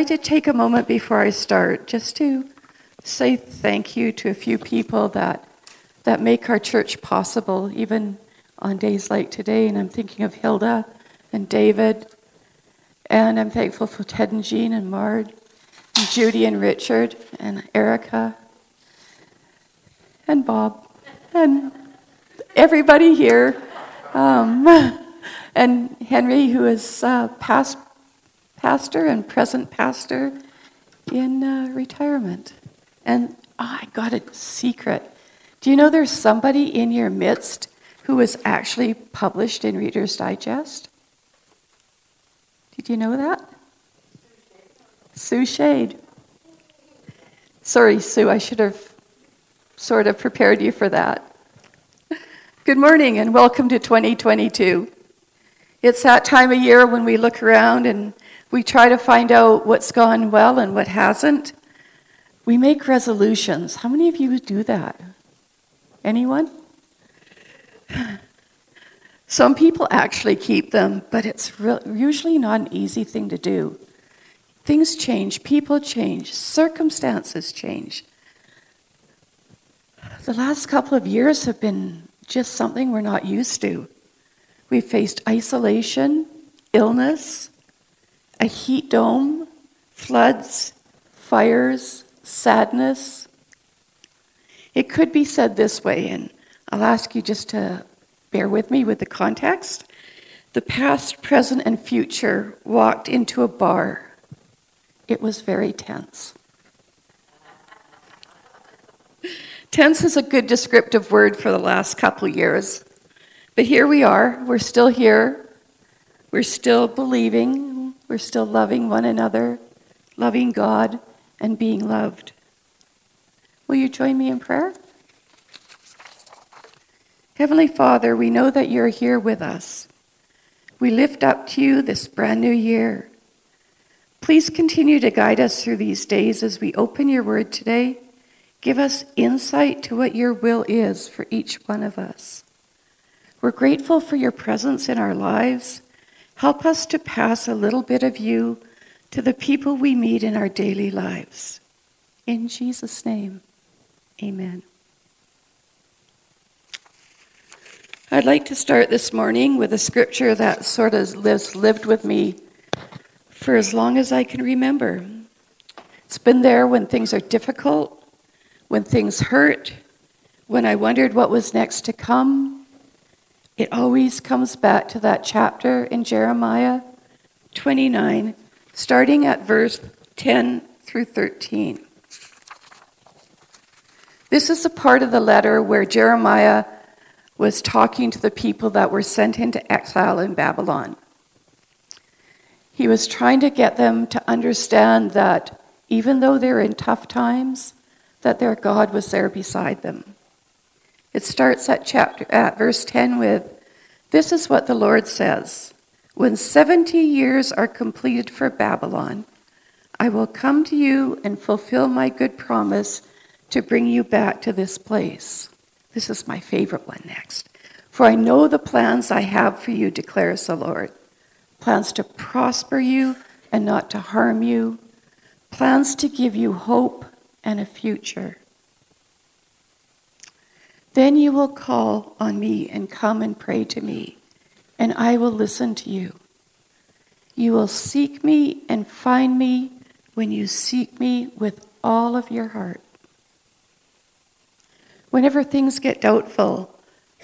like to take a moment before I start just to say thank you to a few people that, that make our church possible, even on days like today. And I'm thinking of Hilda and David. And I'm thankful for Ted and Jean and Mard, and Judy and Richard, and Erica, and Bob, and everybody here. Um, and Henry, who is uh, past pastor and present pastor in uh, retirement. And oh, I got a secret. Do you know there's somebody in your midst who was actually published in Reader's Digest? Did you know that? Sue Shade. Sorry, Sue, I should have sort of prepared you for that. Good morning and welcome to 2022. It's that time of year when we look around and we try to find out what's gone well and what hasn't. We make resolutions. How many of you do that? Anyone? Some people actually keep them, but it's re- usually not an easy thing to do. Things change, people change, circumstances change. The last couple of years have been just something we're not used to. We've faced isolation, illness, a heat dome, floods, fires, sadness. It could be said this way, and I'll ask you just to bear with me with the context. The past, present, and future walked into a bar. It was very tense. Tense is a good descriptive word for the last couple years. But here we are. We're still here. We're still believing. We're still loving one another, loving God, and being loved. Will you join me in prayer? Heavenly Father, we know that you're here with us. We lift up to you this brand new year. Please continue to guide us through these days as we open your word today. Give us insight to what your will is for each one of us. We're grateful for your presence in our lives. Help us to pass a little bit of you to the people we meet in our daily lives. In Jesus' name, amen. I'd like to start this morning with a scripture that sort of lives, lived with me for as long as I can remember. It's been there when things are difficult, when things hurt, when I wondered what was next to come. It always comes back to that chapter in Jeremiah 29, starting at verse 10 through 13. This is the part of the letter where Jeremiah was talking to the people that were sent into exile in Babylon. He was trying to get them to understand that even though they're in tough times, that their God was there beside them. It starts at chapter at verse 10 with this is what the Lord says When 70 years are completed for Babylon, I will come to you and fulfill my good promise to bring you back to this place. This is my favorite one next. For I know the plans I have for you, declares the Lord plans to prosper you and not to harm you, plans to give you hope and a future. Then you will call on me and come and pray to me, and I will listen to you. You will seek me and find me when you seek me with all of your heart. Whenever things get doubtful,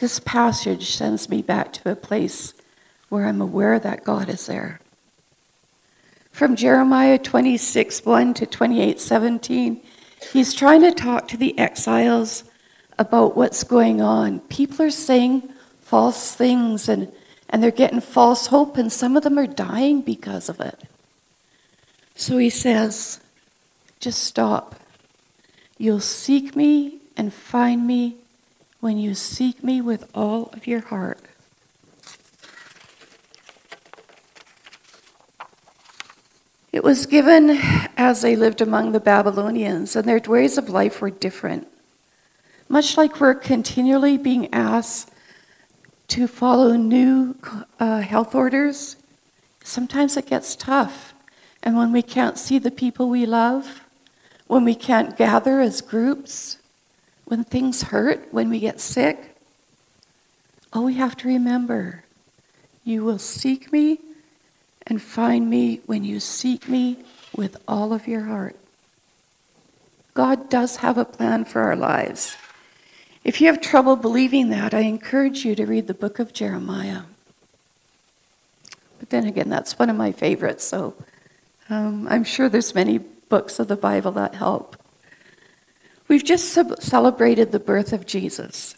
this passage sends me back to a place where I'm aware that God is there. From Jeremiah 26, 1 to 28, 17, he's trying to talk to the exiles about what's going on. People are saying false things and, and they're getting false hope, and some of them are dying because of it. So he says, just stop. You'll seek me and find me when you seek me with all of your heart. It was given as they lived among the Babylonians, and their ways of life were different. Much like we're continually being asked to follow new uh, health orders, sometimes it gets tough. And when we can't see the people we love, when we can't gather as groups, when things hurt, when we get sick, all we have to remember you will seek me and find me when you seek me with all of your heart. God does have a plan for our lives. If you have trouble believing that, I encourage you to read the book of Jeremiah. But then again, that's one of my favorites, so um, I'm sure there's many books of the Bible that help. We've just celebrated the birth of Jesus.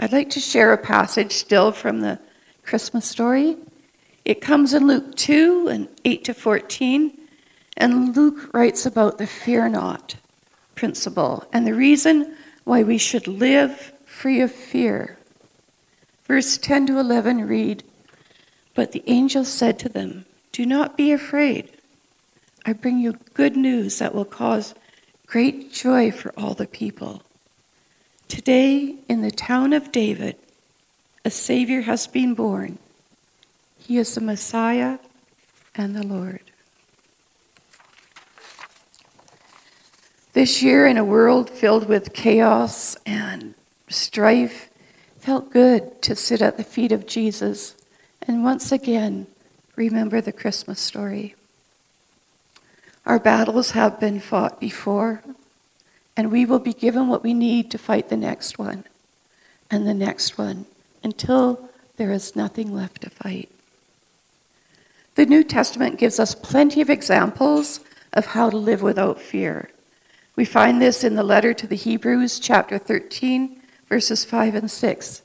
I'd like to share a passage still from the Christmas story. It comes in Luke 2 and 8 to 14, and Luke writes about the fear not principle and the reason why we should live free of fear. Verse 10 to 11 read But the angel said to them, Do not be afraid. I bring you good news that will cause great joy for all the people. Today, in the town of David, a Savior has been born. He is the Messiah and the Lord. This year, in a world filled with chaos and strife, felt good to sit at the feet of Jesus and once again remember the Christmas story. Our battles have been fought before, and we will be given what we need to fight the next one and the next one until there is nothing left to fight. The New Testament gives us plenty of examples of how to live without fear. We find this in the letter to the Hebrews, chapter 13, verses 5 and 6.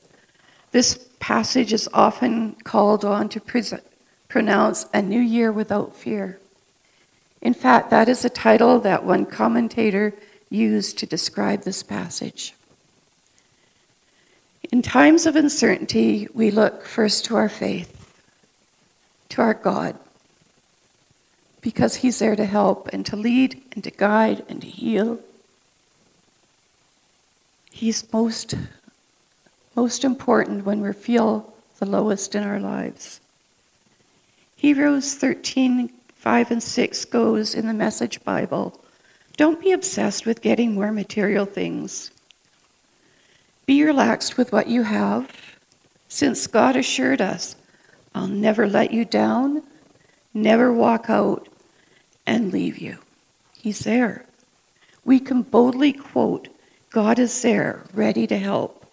This passage is often called on to pronounce a new year without fear. In fact, that is a title that one commentator used to describe this passage. In times of uncertainty, we look first to our faith, to our God, because He's there to help and to lead and to guide and to heal. He's most, most important when we feel the lowest in our lives. Hebrews 13 5 and 6 goes in the Message Bible Don't be obsessed with getting more material things. Be relaxed with what you have, since God assured us, I'll never let you down, never walk out, and leave you. He's there. We can boldly quote, God is there, ready to help.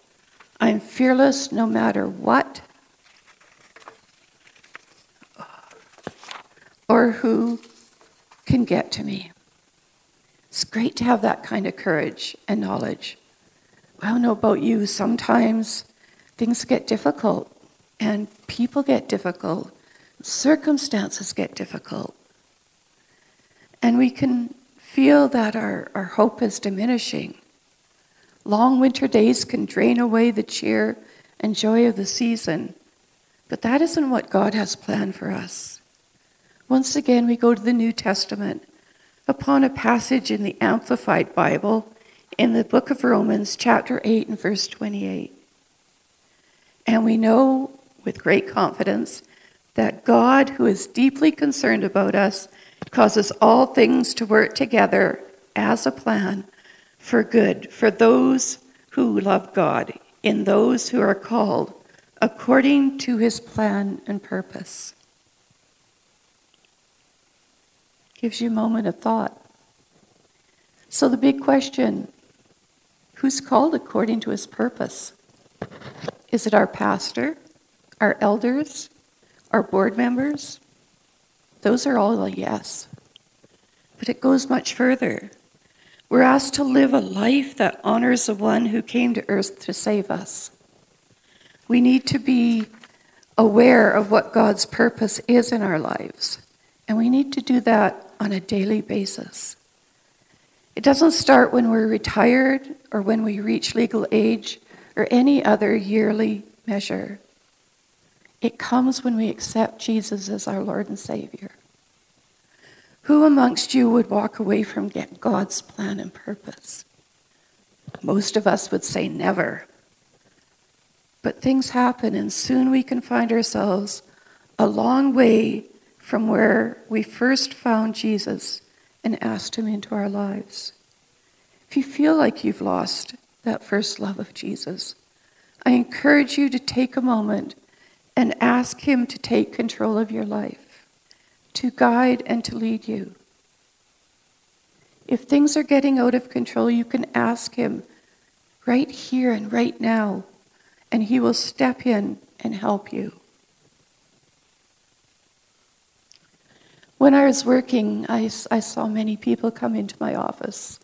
I'm fearless no matter what or who can get to me. It's great to have that kind of courage and knowledge. I don't know about you, sometimes things get difficult and people get difficult, circumstances get difficult. And we can feel that our, our hope is diminishing. Long winter days can drain away the cheer and joy of the season, but that isn't what God has planned for us. Once again, we go to the New Testament upon a passage in the Amplified Bible in the book of Romans, chapter 8, and verse 28. And we know with great confidence that God, who is deeply concerned about us, causes all things to work together as a plan for good for those who love God, in those who are called according to his plan and purpose. Gives you a moment of thought. So, the big question who's called according to his purpose? Is it our pastor, our elders, our board members? Those are all a yes. But it goes much further. We're asked to live a life that honors the one who came to earth to save us. We need to be aware of what God's purpose is in our lives. And we need to do that on a daily basis. It doesn't start when we're retired or when we reach legal age or any other yearly measure. It comes when we accept Jesus as our Lord and Savior. Who amongst you would walk away from God's plan and purpose? Most of us would say never. But things happen, and soon we can find ourselves a long way from where we first found Jesus and asked him into our lives. If you feel like you've lost that first love of Jesus, I encourage you to take a moment and ask him to take control of your life, to guide and to lead you. If things are getting out of control, you can ask him right here and right now, and he will step in and help you. When I was working, I, I saw many people come into my office.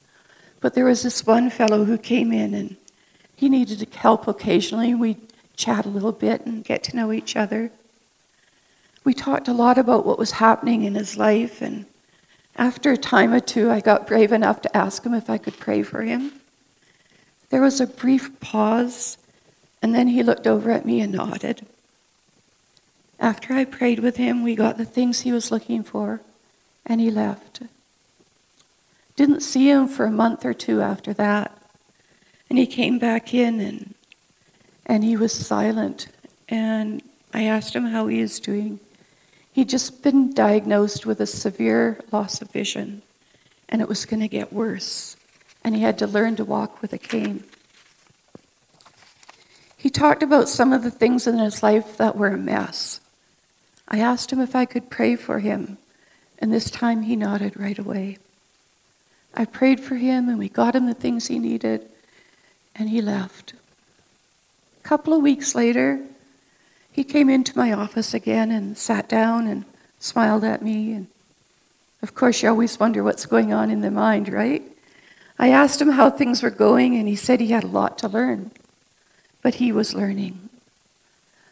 But there was this one fellow who came in and he needed help occasionally. We'd chat a little bit and get to know each other. We talked a lot about what was happening in his life, and after a time or two, I got brave enough to ask him if I could pray for him. There was a brief pause, and then he looked over at me and nodded. After I prayed with him, we got the things he was looking for, and he left. Didn't see him for a month or two after that. And he came back in and and he was silent. And I asked him how he is doing. He'd just been diagnosed with a severe loss of vision, and it was going to get worse. And he had to learn to walk with a cane. He talked about some of the things in his life that were a mess. I asked him if I could pray for him, and this time he nodded right away. I prayed for him, and we got him the things he needed, and he left. A couple of weeks later, he came into my office again and sat down and smiled at me. And of course, you always wonder what's going on in the mind, right? I asked him how things were going, and he said he had a lot to learn, but he was learning.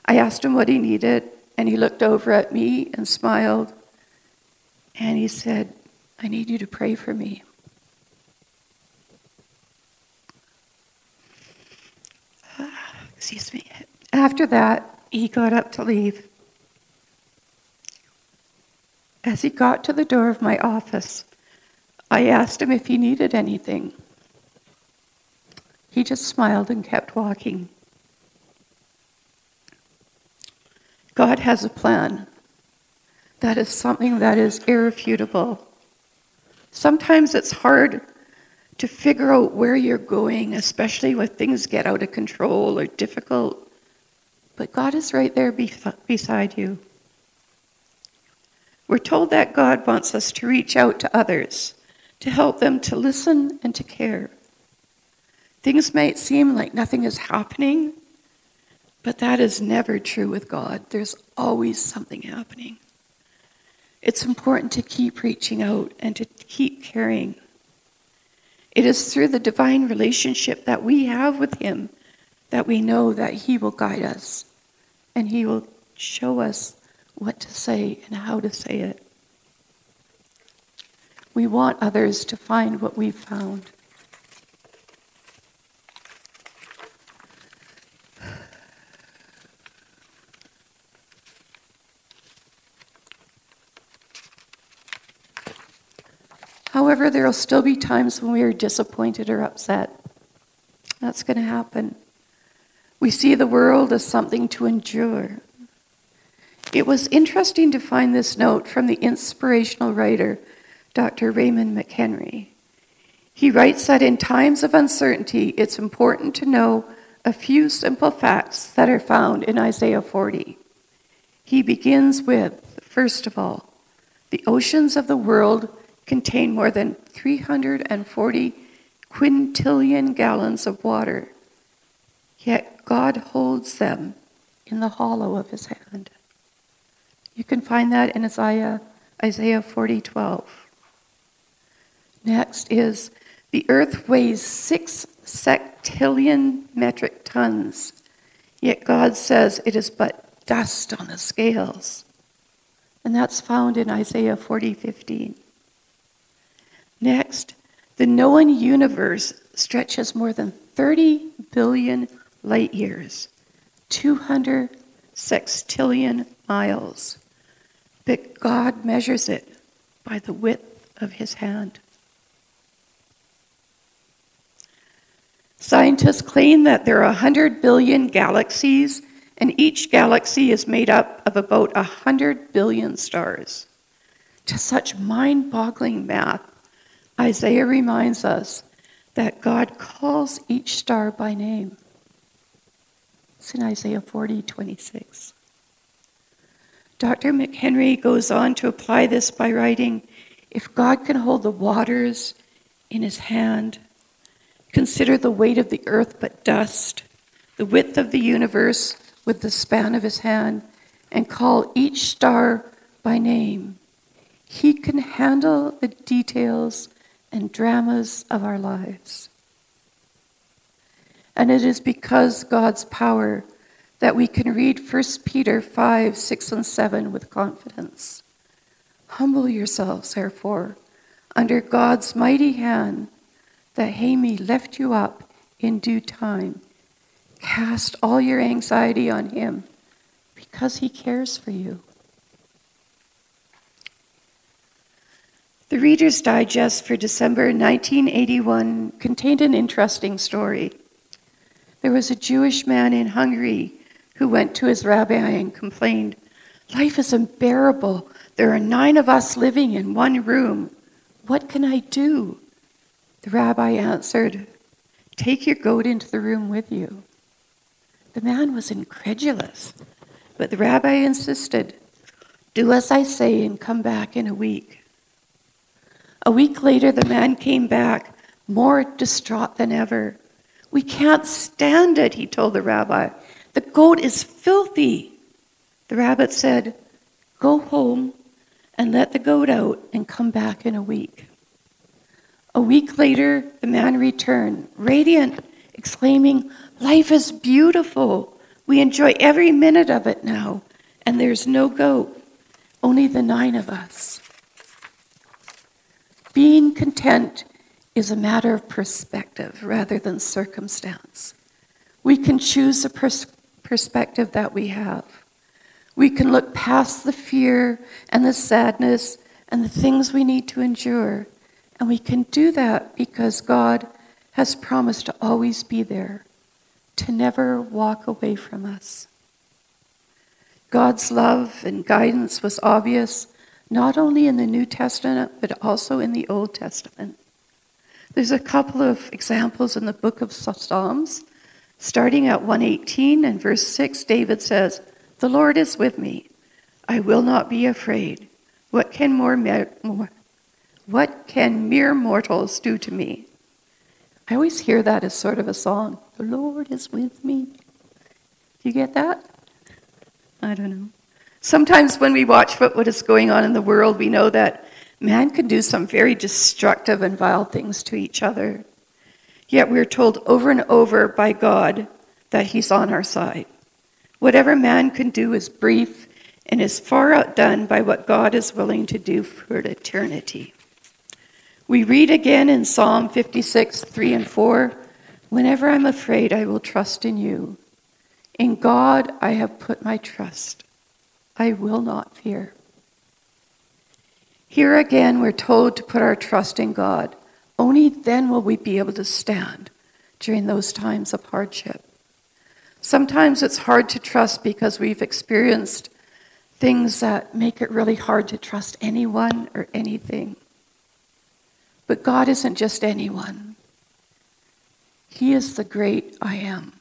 I asked him what he needed, and he looked over at me and smiled, and he said, I need you to pray for me. Ah, excuse me. After that, he got up to leave. As he got to the door of my office, I asked him if he needed anything. He just smiled and kept walking. God has a plan. That is something that is irrefutable. Sometimes it's hard to figure out where you're going, especially when things get out of control or difficult. But God is right there be- beside you. We're told that God wants us to reach out to others, to help them to listen and to care. Things might seem like nothing is happening, but that is never true with God. There's always something happening. It's important to keep reaching out and to keep caring. It is through the divine relationship that we have with Him that we know that He will guide us and He will show us what to say and how to say it. We want others to find what we've found. However, there will still be times when we are disappointed or upset. That's going to happen. We see the world as something to endure. It was interesting to find this note from the inspirational writer, Dr. Raymond McHenry. He writes that in times of uncertainty, it's important to know a few simple facts that are found in Isaiah 40. He begins with, first of all, the oceans of the world contain more than 340 quintillion gallons of water, yet God holds them in the hollow of his hand. You can find that in Isaiah, Isaiah 40 12. Next is the earth weighs six sextillion metric tons, yet God says it is but dust on the scales. And that's found in Isaiah 40 15. Next, the known universe stretches more than 30 billion light years, 200 sextillion miles. But God measures it by the width of his hand. Scientists claim that there are 100 billion galaxies and each galaxy is made up of about a hundred billion stars. To such mind boggling math, Isaiah reminds us that God calls each star by name. It's in Isaiah 40, 26. Dr. McHenry goes on to apply this by writing If God can hold the waters in his hand, consider the weight of the earth but dust, the width of the universe with the span of his hand, and call each star by name. He can handle the details and dramas of our lives. And it is because God's power that we can read 1 Peter 5, 6, and 7 with confidence. Humble yourselves, therefore, under God's mighty hand, that he may lift you up in due time. Cast all your anxiety on him because he cares for you. The Reader's Digest for December 1981 contained an interesting story. There was a Jewish man in Hungary who went to his rabbi and complained, Life is unbearable. There are nine of us living in one room. What can I do? The rabbi answered, Take your goat into the room with you. The man was incredulous, but the rabbi insisted, Do as I say and come back in a week. A week later, the man came back, more distraught than ever. We can't stand it, he told the rabbi. The goat is filthy. The rabbit said, Go home and let the goat out and come back in a week. A week later, the man returned, radiant, exclaiming, Life is beautiful. We enjoy every minute of it now, and there's no goat, only the nine of us. Being content is a matter of perspective rather than circumstance. We can choose the pers- perspective that we have. We can look past the fear and the sadness and the things we need to endure. And we can do that because God has promised to always be there, to never walk away from us. God's love and guidance was obvious not only in the New Testament, but also in the Old Testament. There's a couple of examples in the book of Psalms. Starting at 118 and verse 6, David says, The Lord is with me. I will not be afraid. What can more, more what can mere mortals do to me? I always hear that as sort of a song. The Lord is with me. Do you get that? I don't know. Sometimes when we watch what is going on in the world, we know that man can do some very destructive and vile things to each other. Yet we're told over and over by God that He's on our side. Whatever man can do is brief and is far outdone by what God is willing to do for eternity. We read again in Psalm 56, 3 and 4 Whenever I'm afraid, I will trust in you. In God I have put my trust. I will not fear. Here again, we're told to put our trust in God. Only then will we be able to stand during those times of hardship. Sometimes it's hard to trust because we've experienced things that make it really hard to trust anyone or anything. But God isn't just anyone, He is the great I am.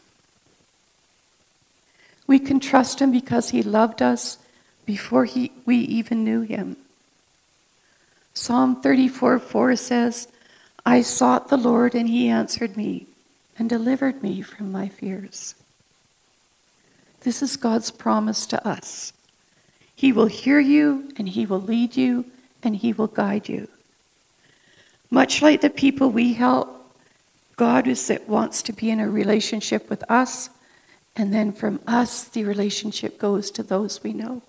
We can trust Him because He loved us before he, we even knew him. Psalm 34 4 says, I sought the Lord and he answered me and delivered me from my fears. This is God's promise to us. He will hear you and he will lead you and he will guide you. Much like the people we help, God is that wants to be in a relationship with us, and then from us, the relationship goes to those we know.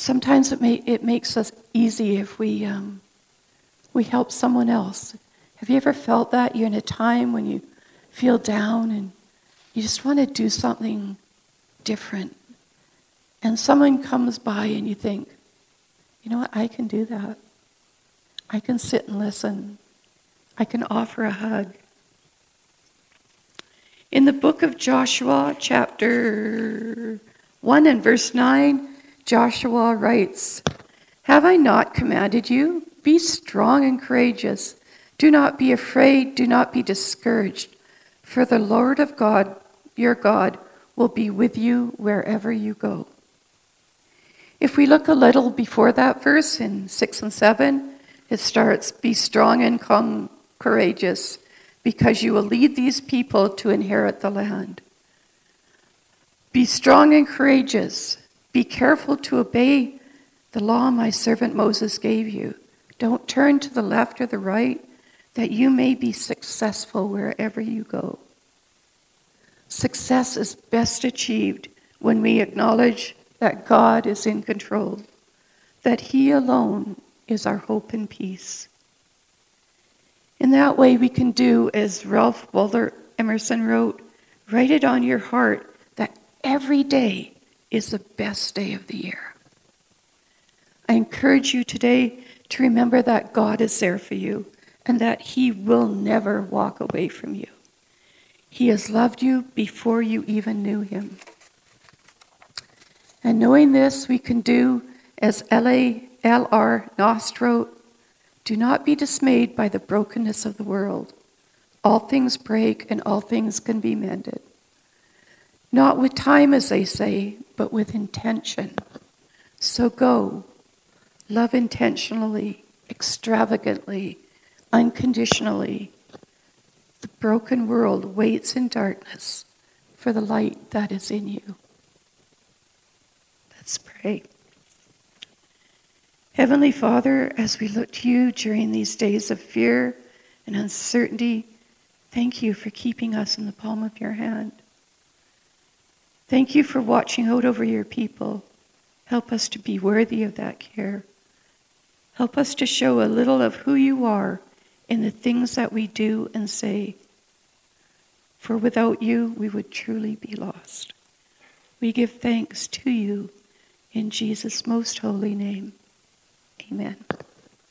Sometimes it, may, it makes us easy if we, um, we help someone else. Have you ever felt that? You're in a time when you feel down and you just want to do something different. And someone comes by and you think, you know what, I can do that. I can sit and listen. I can offer a hug. In the book of Joshua, chapter 1 and verse 9, Joshua writes, Have I not commanded you? Be strong and courageous. Do not be afraid, do not be discouraged, for the Lord of God, your God, will be with you wherever you go. If we look a little before that verse in 6 and 7, it starts Be strong and courageous, because you will lead these people to inherit the land. Be strong and courageous. Be careful to obey the law my servant Moses gave you. Don't turn to the left or the right, that you may be successful wherever you go. Success is best achieved when we acknowledge that God is in control, that He alone is our hope and peace. In that way, we can do as Ralph Waldo Emerson wrote write it on your heart that every day is the best day of the year. I encourage you today to remember that God is there for you and that He will never walk away from you. He has loved you before you even knew Him. And knowing this, we can do as L.R. Knost wrote Do not be dismayed by the brokenness of the world. All things break and all things can be mended. Not with time, as they say, but with intention. So go, love intentionally, extravagantly, unconditionally. The broken world waits in darkness for the light that is in you. Let's pray. Heavenly Father, as we look to you during these days of fear and uncertainty, thank you for keeping us in the palm of your hand. Thank you for watching out over your people. Help us to be worthy of that care. Help us to show a little of who you are in the things that we do and say. For without you, we would truly be lost. We give thanks to you in Jesus' most holy name. Amen.